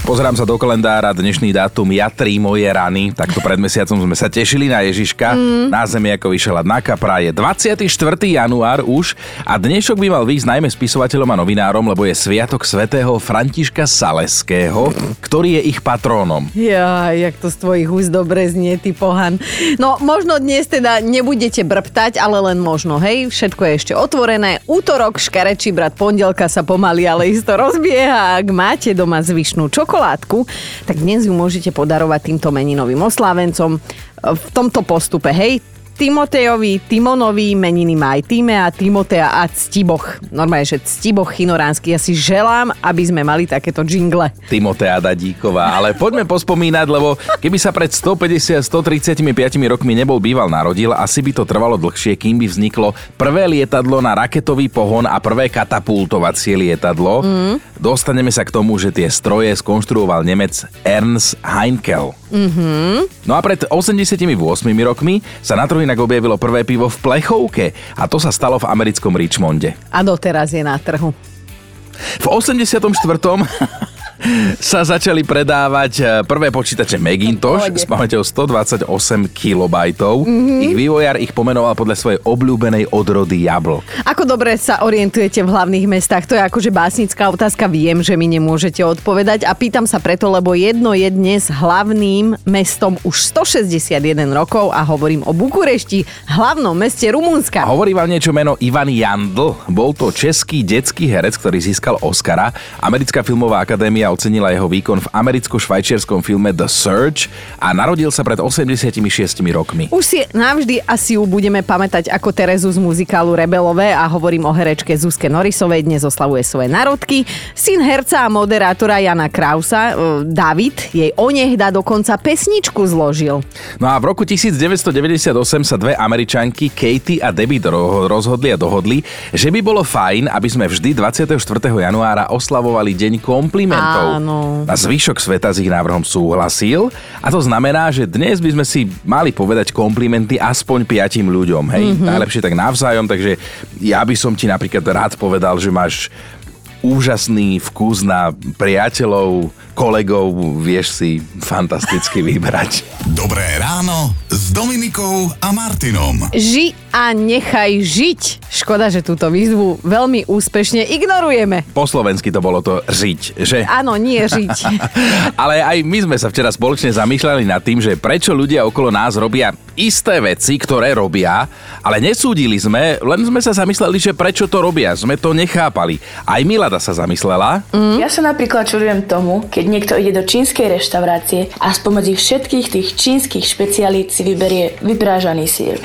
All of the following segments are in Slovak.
Pozerám sa do kalendára, dnešný dátum ja tri moje rany. Takto pred mesiacom sme sa tešili na Ježiška. Mm. Na zemi ako vyšiel na kapra je 24. január už a dnešok by mal výjsť najmä spisovateľom a novinárom, lebo je sviatok svätého Františka Saleského, ktorý je ich patrónom. Ja, jak to z tvojich úst dobre znie, ty pohan. No, možno dnes teda nebudete brbtať, ale len možno, hej? Všetko je ešte otvorené. Útorok, škarečí brat, pondelka sa pomaly, ale isto rozbieha. Ak máte doma zvyšnú čokoládku, tak dnes ju môžete podarovať týmto meninovým oslávencom v tomto postupe, hej? Timotejovi, Timonovi, meniny má aj Týme a Timotea a Ctiboch. Normálne, že Ctiboch chinoránsky. Ja si želám, aby sme mali takéto jingle. Timotea Dadíková. Ale poďme pospomínať, lebo keby sa pred 150-135 rokmi nebol býval narodil, asi by to trvalo dlhšie, kým by vzniklo prvé lietadlo na raketový pohon a prvé katapultovacie lietadlo. Mm. Dostaneme sa k tomu, že tie stroje skonštruoval Nemec Ernst Heinkel. Mm-hmm. No a pred 88 rokmi sa na trhu inak objavilo prvé pivo v plechovke a to sa stalo v americkom Richmonde. A doteraz je na trhu. V 84 sa začali predávať e, prvé počítače Macintosh s pamäťou 128 kB. Mm-hmm. Ich vývojár ich pomenoval podľa svojej obľúbenej odrody jablk. Ako dobre sa orientujete v hlavných mestách? To je akože básnická otázka. Viem, že mi nemôžete odpovedať a pýtam sa preto, lebo jedno je dnes hlavným mestom už 161 rokov a hovorím o Bukurešti, hlavnom meste Rumunska. A hovorí vám niečo meno Ivan Jandl. Bol to český detský herec, ktorý získal Oscara. Americká filmová akadémia ocenila jeho výkon v americko-švajčiarskom filme The Search a narodil sa pred 86 rokmi. Už si navždy asi ju budeme pamätať ako Terezu z muzikálu Rebelové a hovorím o herečke Zuzke Norisovej, dnes oslavuje svoje narodky. Syn herca a moderátora Jana Krausa, e, David, jej onehda dokonca pesničku zložil. No a v roku 1998 sa dve američanky Katie a Debbie rozhodli a dohodli, že by bolo fajn, aby sme vždy 24. januára oslavovali deň komplimentov Áno. A zvyšok sveta s ich návrhom súhlasil a to znamená, že dnes by sme si mali povedať komplimenty aspoň piatim ľuďom. Hej, mm-hmm. najlepšie tak navzájom, takže ja by som ti napríklad rád povedal, že máš úžasný vkus na priateľov, kolegov, vieš si fantasticky vybrať. Dobré ráno s Dominikou a Martinom. Ži a nechaj žiť. Škoda, že túto výzvu veľmi úspešne ignorujeme. Po slovensky to bolo to žiť, že? Áno, nie žiť. Ale aj my sme sa včera spoločne zamýšľali nad tým, že prečo ľudia okolo nás robia isté veci, ktoré robia, ale nesúdili sme, len sme sa zamysleli, že prečo to robia. Sme to nechápali. Aj Milada sa zamyslela. Mm. Ja sa napríklad čudujem tomu, keď niekto ide do čínskej reštaurácie a spomedzi všetkých tých čínskych špecialít si vyberie vyprážaný sír.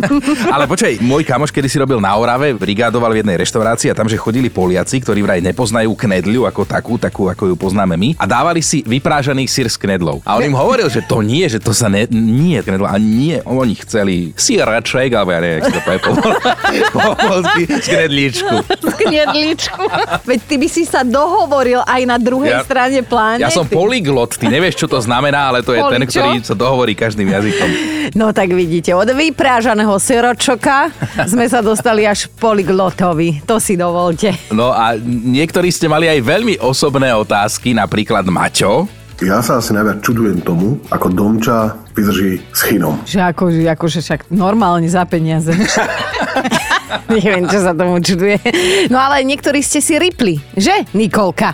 Ale počkaj, môj kamoš, kedy si robil na Orave, brigádoval v jednej reštaurácii a tam, že chodili Poliaci, ktorí vraj nepoznajú knedľu ako takú, takú ako ju poznáme my, a dávali si vyprážaný sír s knedlou. A on im hovoril, že to nie, že to sa ne, nie knedla, a nie, oni chceli síreček, alebo ja neviem, to povie po, knedličku. Veď ty by si sa dohovoril aj na druhej ja, strane pláne. Ja som polyglot, ty nevieš, čo to znamená, ale to je Poli, ten, ktorý sa dohovorí každým jazykom. No tak vidíte, od vyprážaného syročoka sme sa dostali až polyglotovi. To si dovolte. No a niektorí ste mali aj veľmi osobné otázky, napríklad Maťo. Ja sa asi najviac čudujem tomu, ako Domča vydrží s chynom. Že ako, akože však normálne za peniaze. Neviem, čo sa tomu čuduje. No ale niektorí ste si ripli, že, Nikolka?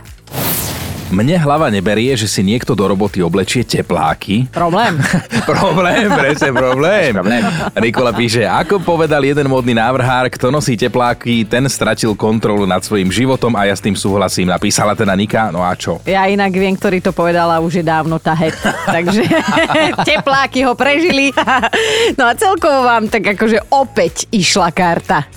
Mne hlava neberie, že si niekto do roboty oblečie tepláky. Problém. problém, presne problém. problém. Nikola píše, ako povedal jeden módny návrhár, kto nosí tepláky, ten stratil kontrolu nad svojim životom a ja s tým súhlasím. Napísala teda Nika, no a čo? Ja inak viem, ktorý to povedala už je dávno tahet. Takže tepláky ho prežili. no a celkovo vám tak akože opäť išla karta.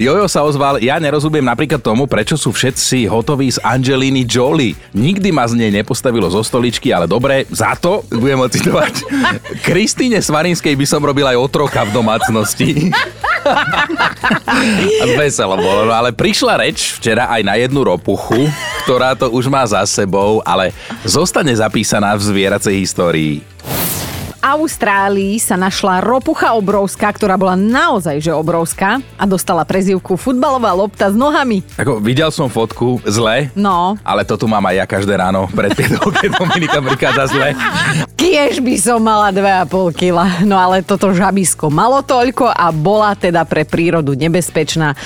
Jojo sa ozval, ja nerozumiem napríklad tomu, prečo sú všetci hotoví z Angeliny Jolie. Nikdy ma z nej nepostavilo zo stoličky, ale dobre, za to budem citovať. Kristýne Svarinskej by som robil aj otroka v domácnosti. Veselo bolo, no ale prišla reč včera aj na jednu ropuchu, ktorá to už má za sebou, ale zostane zapísaná v zvieracej histórii. Austrálii sa našla ropucha obrovská, ktorá bola naozaj že obrovská a dostala prezivku futbalová lopta s nohami. Ako videl som fotku, zle, No, ale to tu mám aj ja každé ráno pred piedou, keď Dominika prichádza zle. kiež by som mala 2,5 kila. No ale toto žabisko malo toľko a bola teda pre prírodu nebezpečná.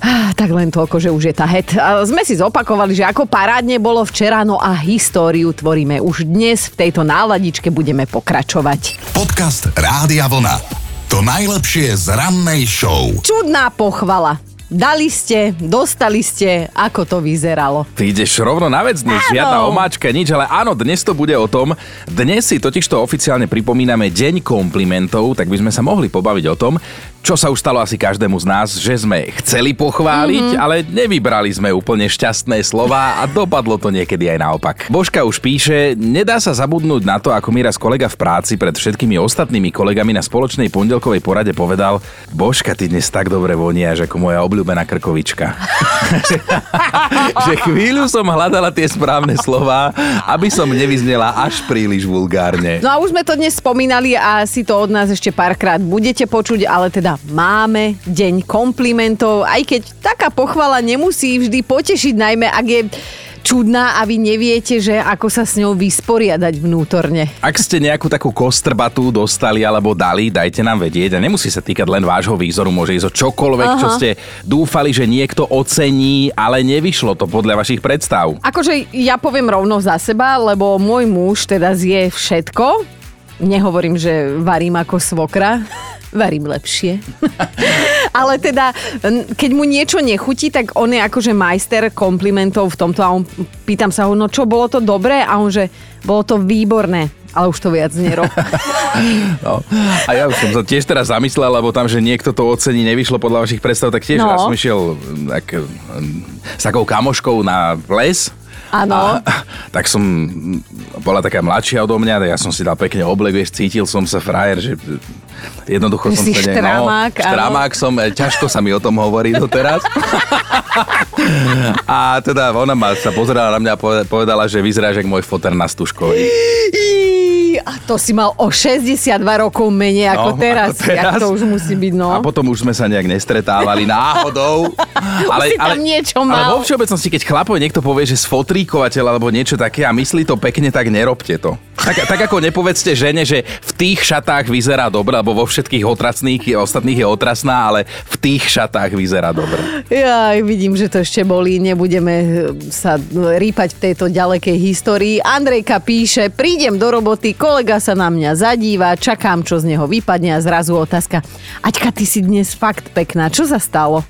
Ah, Tak len toľko, že už je tá het. Sme si zopakovali, že ako parádne bolo včera, no a históriu tvoríme už dnes. V tejto náladičke budeme pokračovať. Podcast Rádia Vlna. To najlepšie z rannej show. Čudná pochvala. Dali ste, dostali ste, ako to vyzeralo. Ty ideš rovno na vec dnes, Áno. žiadna omáčka, nič, ale áno, dnes to bude o tom. Dnes si totižto oficiálne pripomíname Deň komplimentov, tak by sme sa mohli pobaviť o tom, čo sa už stalo asi každému z nás, že sme chceli pochváliť, mm-hmm. ale nevybrali sme úplne šťastné slova a dopadlo to niekedy aj naopak. Božka už píše, nedá sa zabudnúť na to, ako mi raz kolega v práci pred všetkými ostatnými kolegami na spoločnej pondelkovej porade povedal, Božka, ty dnes tak dobre voniaš ako moja obľúbená krkovička. že chvíľu som hľadala tie správne slova, aby som nevyznela až príliš vulgárne. No a už sme to dnes spomínali a si to od nás ešte párkrát budete počuť, ale teda máme deň komplimentov, aj keď taká pochvala nemusí vždy potešiť, najmä ak je čudná a vy neviete, že ako sa s ňou vysporiadať vnútorne. Ak ste nejakú takú kostrbatú dostali alebo dali, dajte nám vedieť a nemusí sa týkať len vášho výzoru, môže ísť o čokoľvek, čo Aha. ste dúfali, že niekto ocení, ale nevyšlo to podľa vašich predstav. Akože ja poviem rovno za seba, lebo môj muž teda zje všetko. Nehovorím, že varím ako svokra. Varím lepšie. Ale teda, keď mu niečo nechutí, tak on je akože majster komplimentov v tomto a on, pýtam sa ho, no čo, bolo to dobré? A on, že bolo to výborné, ale už to viac nerob. No. A ja už som sa tiež teraz zamyslel, lebo tam, že niekto to ocení, nevyšlo podľa vašich predstav, tak tiež No. ja som išiel mm, tak, mm, s takou kamoškou na ples. Áno. Tak som, bola taká mladšia odo mňa, tak ja som si dal pekne oblek, vieš, cítil som sa frajer, že jednoducho som si sa... ne- štramák, no, štramák som, e, ťažko sa mi o tom hovorí doteraz. a teda ona ma sa pozerala na mňa a poved- povedala, že vyzeráš ako môj foter na Stužkovi. To si mal o 62 rokov menej ako No, teraz. ako teraz. Jak to už musí byť, no. A potom už sme sa nejak nestretávali náhodou. si tam niečo ale mal. vo všeobecnosti, keď chlapov niekto povie, že sfotríkovateľ alebo niečo také a myslí to pekne, tak nerobte to. Tak, tak ako nepovedzte žene, že v tých šatách vyzerá dobre, alebo vo všetkých otrasných ostatných je otrasná, ale v tých šatách vyzerá dobre. Ja vidím, že to ešte bolí. Nebudeme eh, sa rýpať v tejto ďalekej histórii. Andrejka píše, prídem do roboty, kolega sa na mňa zadíva, čakám, čo z neho vypadne a zrazu otázka. Aťka, ty si dnes fakt pekná. Čo sa stalo?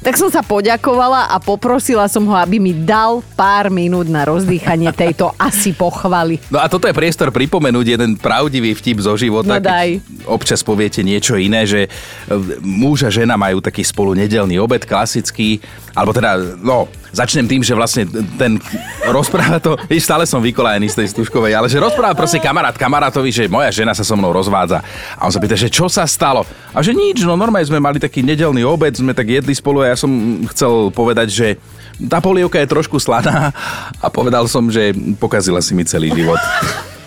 Tak som sa poďakovala a poprosila som ho, aby mi dal pár minút na rozdýchanie tejto asi pochvaly. No a toto je priestor pripomenúť jeden pravdivý vtip zo života. No daj. Občas poviete niečo iné, že e, muž a žena majú taký spolu nedelný obed klasický, alebo teda, no, začnem tým, že vlastne ten rozpráva to, víš, stále som vykolajený z tej stužkovej, ale že rozpráva proste kamarát kamarátovi, že moja žena sa so mnou rozvádza. A on sa pýta, že čo sa stalo? A že nič, no normálne sme mali taký nedelný obed, sme tak jedli spolu a ja som chcel povedať, že tá polievka je trošku slaná a povedal som, že pokazila si mi celý život.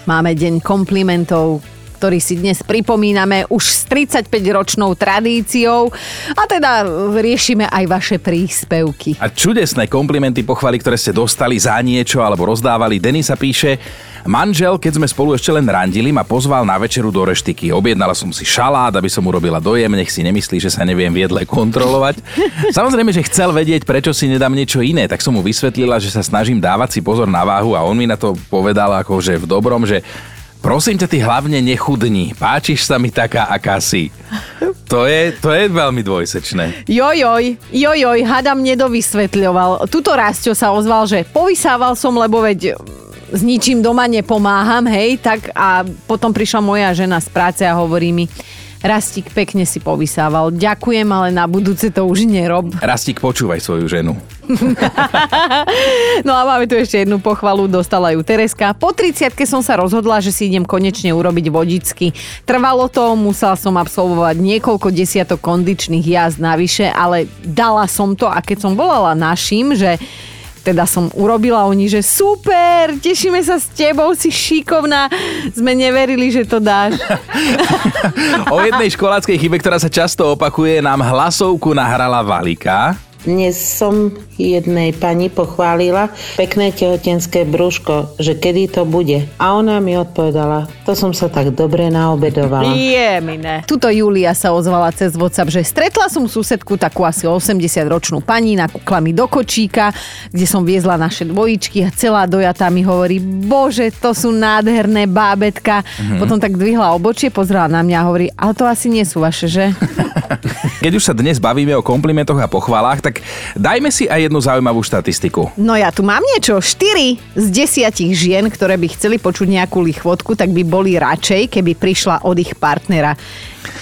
Máme deň komplimentov, ktorý si dnes pripomíname už s 35-ročnou tradíciou a teda riešime aj vaše príspevky. A čudesné komplimenty, pochvaly, ktoré ste dostali za niečo alebo rozdávali. Denisa píše, manžel, keď sme spolu ešte len randili, ma pozval na večeru do reštiky. Objednala som si šalát, aby som urobila dojem, nech si nemyslí, že sa neviem v jedle kontrolovať. Samozrejme, že chcel vedieť, prečo si nedám niečo iné, tak som mu vysvetlila, že sa snažím dávať si pozor na váhu a on mi na to povedal akože v dobrom, že Prosím ťa, ty hlavne nechudni. Páčiš sa mi taká, aká si. To je, to je veľmi dvojsečné. Jojoj, jojoj, hadam nedovysvetľoval. Tuto Rásťo sa ozval, že povysával som, lebo veď s ničím doma nepomáham, hej, tak a potom prišla moja žena z práce a hovorí mi, Rastík, pekne si povysával. Ďakujem, ale na budúce to už nerob. Rastík, počúvaj svoju ženu. No a máme tu ešte jednu pochvalu, dostala ju Tereska. Po 30 som sa rozhodla, že si idem konečne urobiť vodičky. Trvalo to, musela som absolvovať niekoľko desiatok kondičných jazd navyše, ale dala som to a keď som volala našim, že teda som urobila oni, že super, tešíme sa s tebou, si šikovná. Sme neverili, že to dáš. O jednej školáckej chybe, ktorá sa často opakuje, nám hlasovku nahrala Valika. Dnes som jednej pani pochválila pekné tehotenské brúško, že kedy to bude. A ona mi odpovedala, to som sa tak dobre naobedovala. Jemine. Tuto Julia sa ozvala cez WhatsApp, že stretla som susedku takú asi 80-ročnú pani, nakúkla mi do kočíka, kde som viezla naše dvojičky a celá dojatá mi hovorí, bože, to sú nádherné bábetka. Mm-hmm. Potom tak dvihla obočie, pozrela na mňa a hovorí, ale to asi nie sú vaše, že? Keď už sa dnes bavíme o komplimentoch a pochvalách, tak dajme si aj jednu zaujímavú štatistiku. No ja tu mám niečo. 4 z 10 žien, ktoré by chceli počuť nejakú lichvotku, tak by boli radšej, keby prišla od ich partnera.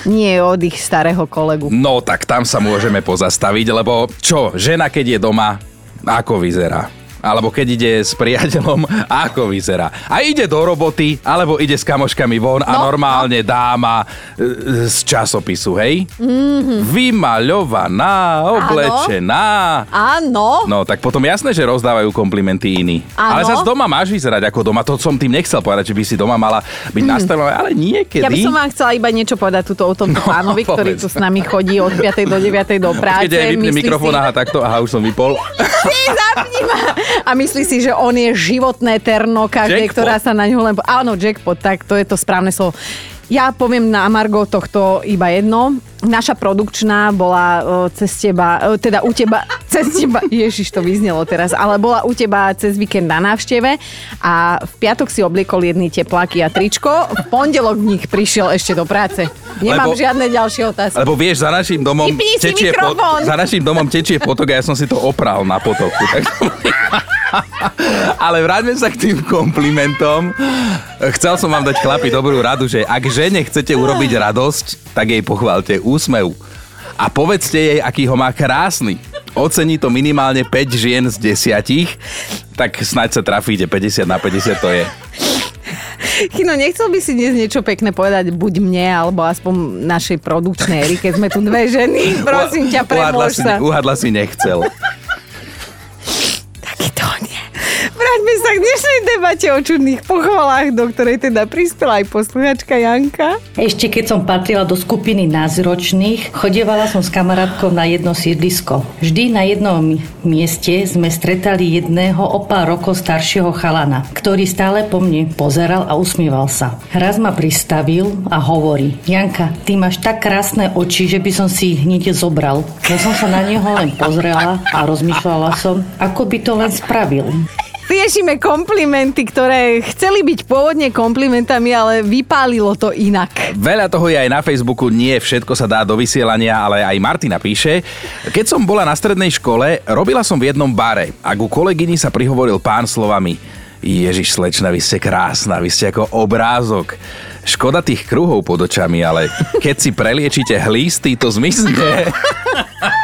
Nie od ich starého kolegu. No tak tam sa môžeme pozastaviť, lebo čo, žena keď je doma, ako vyzerá? Alebo keď ide s priateľom, ako vyzerá. A ide do roboty, alebo ide s kamoškami von a No, normálne dáma e, z časopisu, hej? Mm-hmm. Vymaľovaná, oblečená. Áno. No, tak potom jasné, že rozdávajú komplimenty iní. Áno. Ale zase doma máš vyzerať ako doma. To som tým nechcel povedať, že by si doma mala byť mm. nastavená, ale niekedy. Ja by som vám chcela iba niečo povedať tuto o tomto No, pánovi, ktorý povedz. tu s nami chodí od 5. do 9. do práce. Keď aj vypne mikrofón, si- aha, takto, aha, už som vypol. Ty zapni ma. A myslí si, že on je životné terno každej, Jackpot. ktorá sa na ňu len... Áno, jackpot, tak to je to správne slovo. Ja poviem na Margo tohto iba jedno. Naša produkčná bola e, cez teba, e, teda u teba, cez teba, ježiš, to vyznelo teraz, ale bola u teba cez víkend na návšteve a v piatok si obliekol jedny tepláky a tričko, v pondelok v nich prišiel ešte do práce. Nemám Lebo- žiadne ďalšie otázky. Lebo vieš, za našim domom Vypni tečie pot, za našim domom tečie potok a ja som si to opral na potoku. Tak... Ale vráťme sa k tým komplimentom. Chcel som vám dať chlapi dobrú radu, že ak žene chcete urobiť radosť, tak jej pochválte úsmev. A povedzte jej, aký ho má krásny. Ocení to minimálne 5 žien z 10, tak snáď sa trafíte, 50 na 50 to je. Kino, nechcel by si dnes niečo pekné povedať buď mne, alebo aspoň našej produkčnej Erike, sme tu dve ženy. Prosím ťa, premôž si, sa. uhadla si nechcel. Debate o čudných pochvalách, do ktorej teda prispela aj posluchačka Janka. Ešte keď som patrila do skupiny názročných, chodievala som s kamarátkou na jedno sídlisko. Vždy na jednom mi- mieste sme stretali jedného o pár rokov staršieho chalana, ktorý stále po mne pozeral a usmieval sa. Raz ma pristavil a hovorí, Janka, ty máš tak krásne oči, že by som si ich hneď zobral. Ja som sa na neho len pozrela a rozmýšľala som, ako by to len spravil. Riešime komplimenty, ktoré chceli byť pôvodne komplimentami, ale vypálilo to inak. Veľa toho je aj na Facebooku, nie všetko sa dá do vysielania, ale aj Martina píše. Keď som bola na strednej škole, robila som v jednom bare a ku kolegyni sa prihovoril pán slovami Ježiš, slečna, vy ste krásna, vy ste ako obrázok. Škoda tých kruhov pod očami, ale keď si preliečite hlísty, to zmizne.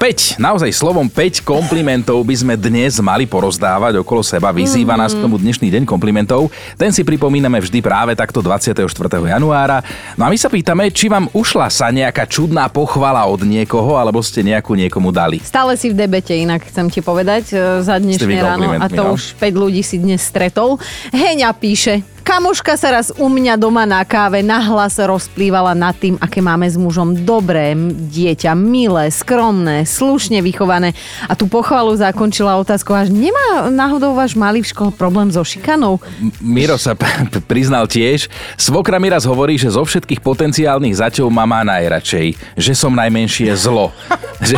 5, naozaj slovom 5 komplimentov by sme dnes mali porozdávať okolo seba. Vyzýva nás k tomu dnešný deň komplimentov. Ten si pripomíname vždy práve takto 24. januára. No a my sa pýtame, či vám ušla sa nejaká čudná pochvala od niekoho, alebo ste nejakú niekomu dali. Stále si v debete, inak chcem ti povedať e, za dnešné ráno a to no. už 5 ľudí si dnes stretol. Heňa píše, kamoška sa raz u mňa doma na káve nahlas rozplývala nad tým, aké máme s mužom dobré dieťa, milé, skromné, slušne vychované. A tú pochvalu zakončila otázkou, až nemá náhodou váš malý v škole problém so šikanou? M- Miro sa p- p- priznal tiež. Svokra mi raz hovorí, že zo všetkých potenciálnych zaťov má najradšej. Že som najmenšie zlo. že,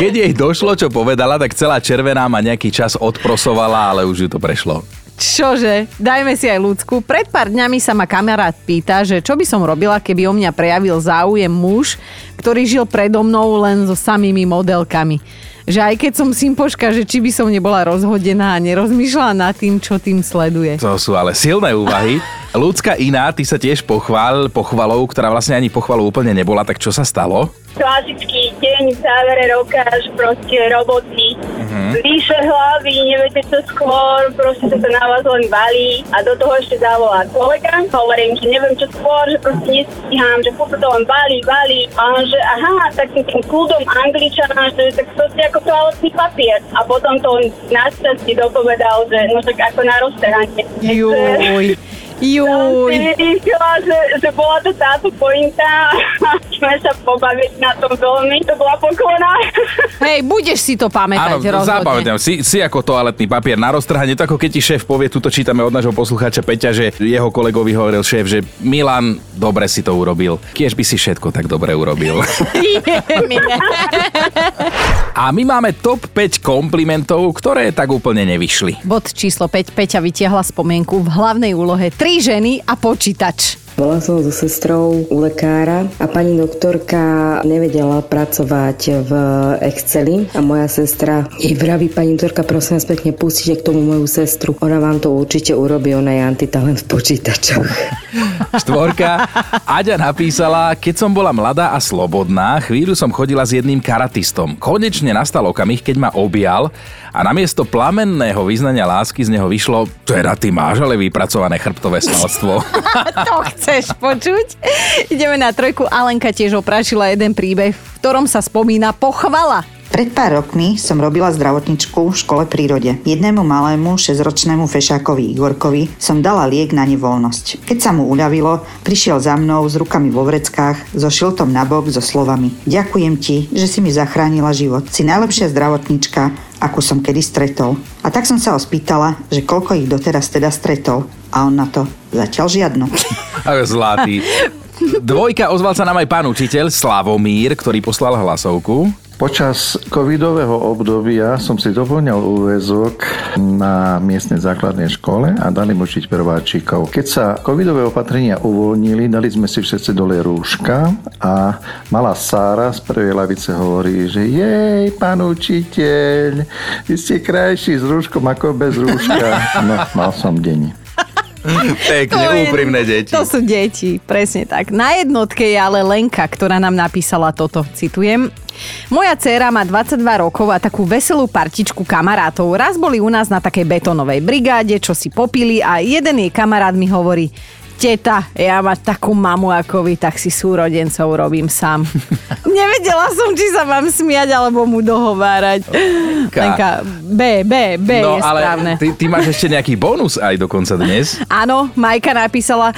keď jej došlo, čo povedala, tak celá červená ma nejaký čas odprosovala, ale už ju to prešlo. Čože? Dajme si aj ľudskú. Pred pár dňami sa ma kamarát pýta, že čo by som robila, keby o mňa prejavil záujem muž, ktorý žil predo mnou len so samými modelkami. Že aj keď som simpoška, že či by som nebola rozhodená a nerozmýšľala nad tým, čo tým sleduje. To sú ale silné úvahy. Ľudská iná, ty sa tiež pochvál pochvalou, ktorá vlastne ani pochvalou úplne nebola, tak čo sa stalo? klasický deň v závere roka, že proste roboty, uh-huh. vyše hlavy, neviete čo skôr, proste sa to na vás len valí a do toho ešte zavolá kolega, hovorím, že neviem čo skôr, že proste nestíham, že furt to len valí, valí a on, že aha, tak tým kľudom angličana, že tak proste ako ako toaletný papier. A potom to on našťastie dopovedal, že no tak ako na roztrhanie. Juj. Juj. Si vyšla, že, že bola to táto pointa sme sa pobaviť na tom veľmi. To bola poklona. Hej, budeš si to Áno, pamätať rozhodne. zapamätám. Si, si ako toaletný papier na roztrhanie, to ako keď ti šéf povie, tuto čítame od nášho poslucháča Peťa, že jeho kolegovi hovoril šéf, že Milan, dobre si to urobil. Kiež by si všetko tak dobre urobil. A my máme top 5 komplimentov, ktoré tak úplne nevyšli. Bod číslo 5. Peťa vytiahla spomienku v hlavnej úlohe Tri ženy a počítač. Bola som so sestrou u lekára a pani doktorka nevedela pracovať v Exceli a moja sestra jej vraví, pani doktorka, prosím vás pekne, pustite k tomu moju sestru. Ona vám to určite urobí, ona je antitalent v počítačoch. Štvorka. Aďa napísala, keď som bola mladá a slobodná, chvíľu som chodila s jedným karatistom. Konečne nastal okamih, keď ma objal a namiesto plamenného vyznania lásky z neho vyšlo, teda ty máš ale vypracované chrbtové svalstvo. to chceš počuť? Ideme na trojku. Alenka tiež oprašila jeden príbeh, v ktorom sa spomína pochvala. Pred pár rokmi som robila zdravotničku v škole prírode. Jednému malému 6-ročnému fešákovi Igorkovi som dala liek na nevoľnosť. Keď sa mu uľavilo, prišiel za mnou s rukami vo vreckách, so šiltom na bok so slovami Ďakujem ti, že si mi zachránila život. Si najlepšia zdravotnička, akú som kedy stretol. A tak som sa ho spýtala, že koľko ich doteraz teda stretol. A on na to zatiaľ žiadnu. Ale zlatý. Dvojka, ozval sa nám aj pán učiteľ Slavomír, ktorý poslal hlasovku. Počas covidového obdobia som si doplňal úvezok na miestnej základnej škole a dali mu učiť prváčikov. Keď sa covidové opatrenia uvoľnili, dali sme si všetci dole rúška a malá Sára z prvej lavice hovorí, že jej, pán učiteľ, vy ste krajší s rúškom ako bez rúška. No, mal som deň. Pekne, je- úprimné deti. To sú deti, presne tak. Na jednotke je ale Lenka, ktorá nám napísala toto, citujem. Moja dcéra má 22 rokov a takú veselú partičku kamarátov. Raz boli u nás na takej betonovej brigáde, čo si popili a jeden jej kamarát mi hovorí Teta, ja mať takú mamu ako vy, tak si súrodencov robím sám. Nevedela som, či sa mám smiať, alebo mu dohovárať. Lenka, B, B, B no je ale správne. ty, ty máš ešte nejaký bonus aj dokonca dnes. Áno, Majka napísala,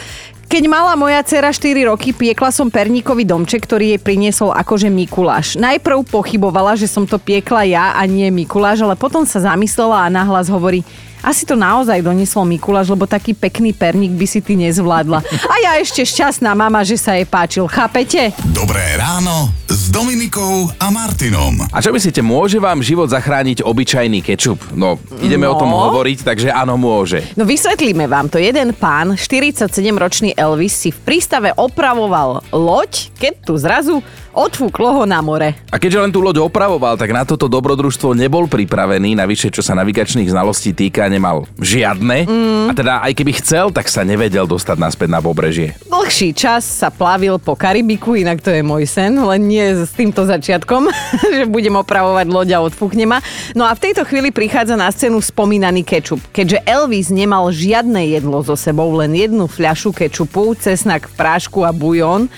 keď mala moja dcera 4 roky, piekla som perníkový domček, ktorý jej priniesol akože Mikuláš. Najprv pochybovala, že som to piekla ja a nie Mikuláš, ale potom sa zamyslela a nahlas hovorí, asi to naozaj doniesol Mikuláš, lebo taký pekný perník by si ty nezvládla. A ja ešte šťastná mama, že sa jej páčil, chápete? Dobré ráno s Dominikou a Martinom. A čo myslíte, môže vám život zachrániť obyčajný kečup? No, ideme o tom No. hovoriť, takže áno, môže. No vysvetlíme vám to. Jeden pán, 47-ročný Elvis, si v prístave opravoval loď, keď tu zrazu odfúklo ho na more. A keďže len tú loď opravoval, tak na toto dobrodružstvo nebol pripravený, navyše čo sa navigačných znalostí týka, nemal žiadne. Mm. A teda aj keby chcel, tak sa nevedel dostať naspäť na pobrežie. Dlhší čas sa plavil po Karibiku, inak to je môj sen, len nie s týmto začiatkom, že budem opravovať loď a odfúkne ma. No a v tejto chvíli prichádza na scénu spomínaný kečup. Keďže Elvis nemal žiadne jedlo so sebou, len jednu fľašu kečupu, cesnak v prášku a bujón,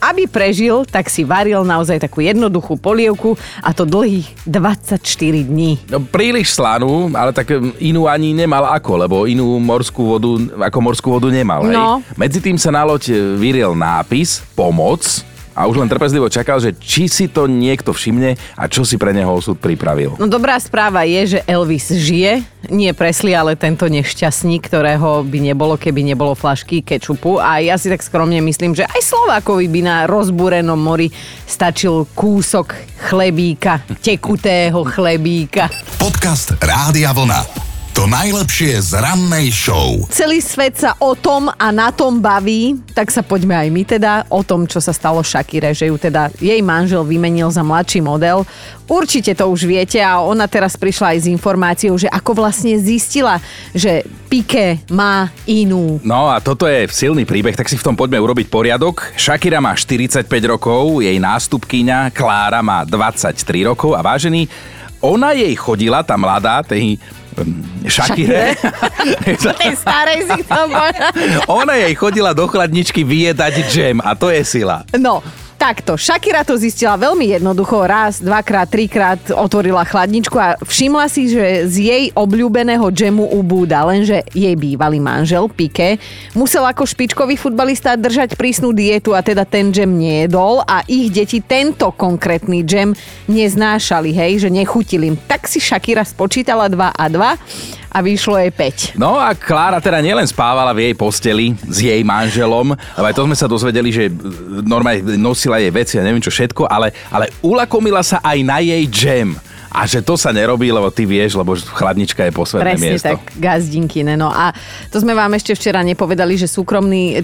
aby prežil, tak si varil naozaj takú jednoduchú polievku a to dlhých 24 dní. No, príliš slanú, ale tak inú ani nemal ako, lebo inú morskú vodu, ako morskú vodu nemal. Hej? No. Medzi tým sa na loď e, vyriel nápis Pomoc a už len trpezlivo čakal, že či si to niekto všimne a čo si pre neho osud pripravil. No dobrá správa je, že Elvis žije, nie presli, ale tento nešťastník, ktorého by nebolo, keby nebolo flašky kečupu. A ja si tak skromne myslím, že aj Slovákovi by na rozbúrenom mori stačil kúsok chlebíka, tekutého chlebíka. Podcast Rádia Vlna. To najlepšie z rannej show. Celý svet sa o tom a na tom baví, tak sa poďme aj my teda o tom, čo sa stalo Shakire, že ju teda jej manžel vymenil za mladší model. Určite to už viete a ona teraz prišla aj s informáciou, že ako vlastne zistila, že Piqué má inú. No a toto je silný príbeh, tak si v tom poďme urobiť poriadok. Shakira má 45 rokov, jej nástupkyňa Klára má 23 rokov a vážený, ona jej chodila, tá mladá, tej Shakire. Tej starej si to. Ona jej chodila do chladničky vyjedať džem a to je sila. No, Takto, Shakira to zistila veľmi jednoducho. Raz, dvakrát, trikrát otvorila chladničku a všimla si, že z jej obľúbeného džemu ubúda, lenže jej bývalý manžel Pike musel ako špičkový futbalista držať prísnu dietu a teda ten džem nejedol a ich deti tento konkrétny džem neznášali, hej, že nechutili im. Tak si Shakira spočítala 2 a 2 a vyšlo jej 5. No a Klára teda nielen spávala v jej posteli s jej manželom, ale aj to sme sa dozvedeli, že normálne nosila jej veci a neviem čo všetko, ale, ale ulakomila sa aj na jej džem. A že to sa nerobí, lebo ty vieš, lebo chladnička je posvetné Presne miesto. tak, gazdinky, ne, no. A to sme vám ešte včera nepovedali, že súkromný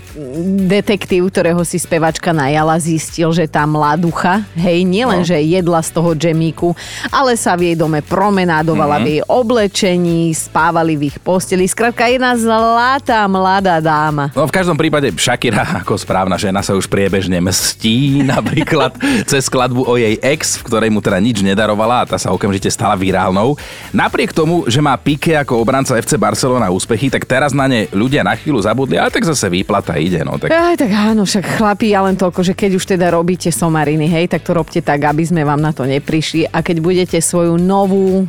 detektív, ktorého si spevačka najala, zistil, že tá mladucha, hej, nielen, no. že jedla z toho džemíku, ale sa v jej dome promenádovala mm-hmm. v jej oblečení, spávali v ich posteli. Skrátka, jedna zlatá mladá dáma. No v každom prípade Shakira ako správna žena sa už priebežne mstí, napríklad cez skladbu o jej ex, v ktorej mu teda nič nedarovala a tá sa okamžite stala virálnou. Napriek tomu, že má Pique ako obranca FC Barcelona úspechy, tak teraz na ne ľudia na chvíľu zabudli, ale tak zase výplata ide. No, tak... Aj, tak áno, však chlapí, ja len toľko, že keď už teda robíte somariny, hej, tak to robte tak, aby sme vám na to neprišli a keď budete svoju novú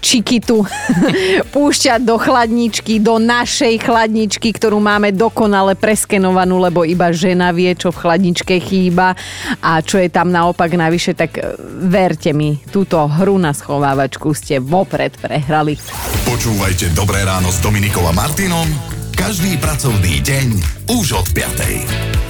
čikitu púšťať do chladničky, do našej chladničky, ktorú máme dokonale preskenovanú, lebo iba žena vie, čo v chladničke chýba a čo je tam naopak navyše, tak e, verte mi, túto hru na schovávačku ste vopred prehrali. Počúvajte Dobré ráno s Dominikom a Martinom každý pracovný deň už od 5. Rádio Vlna.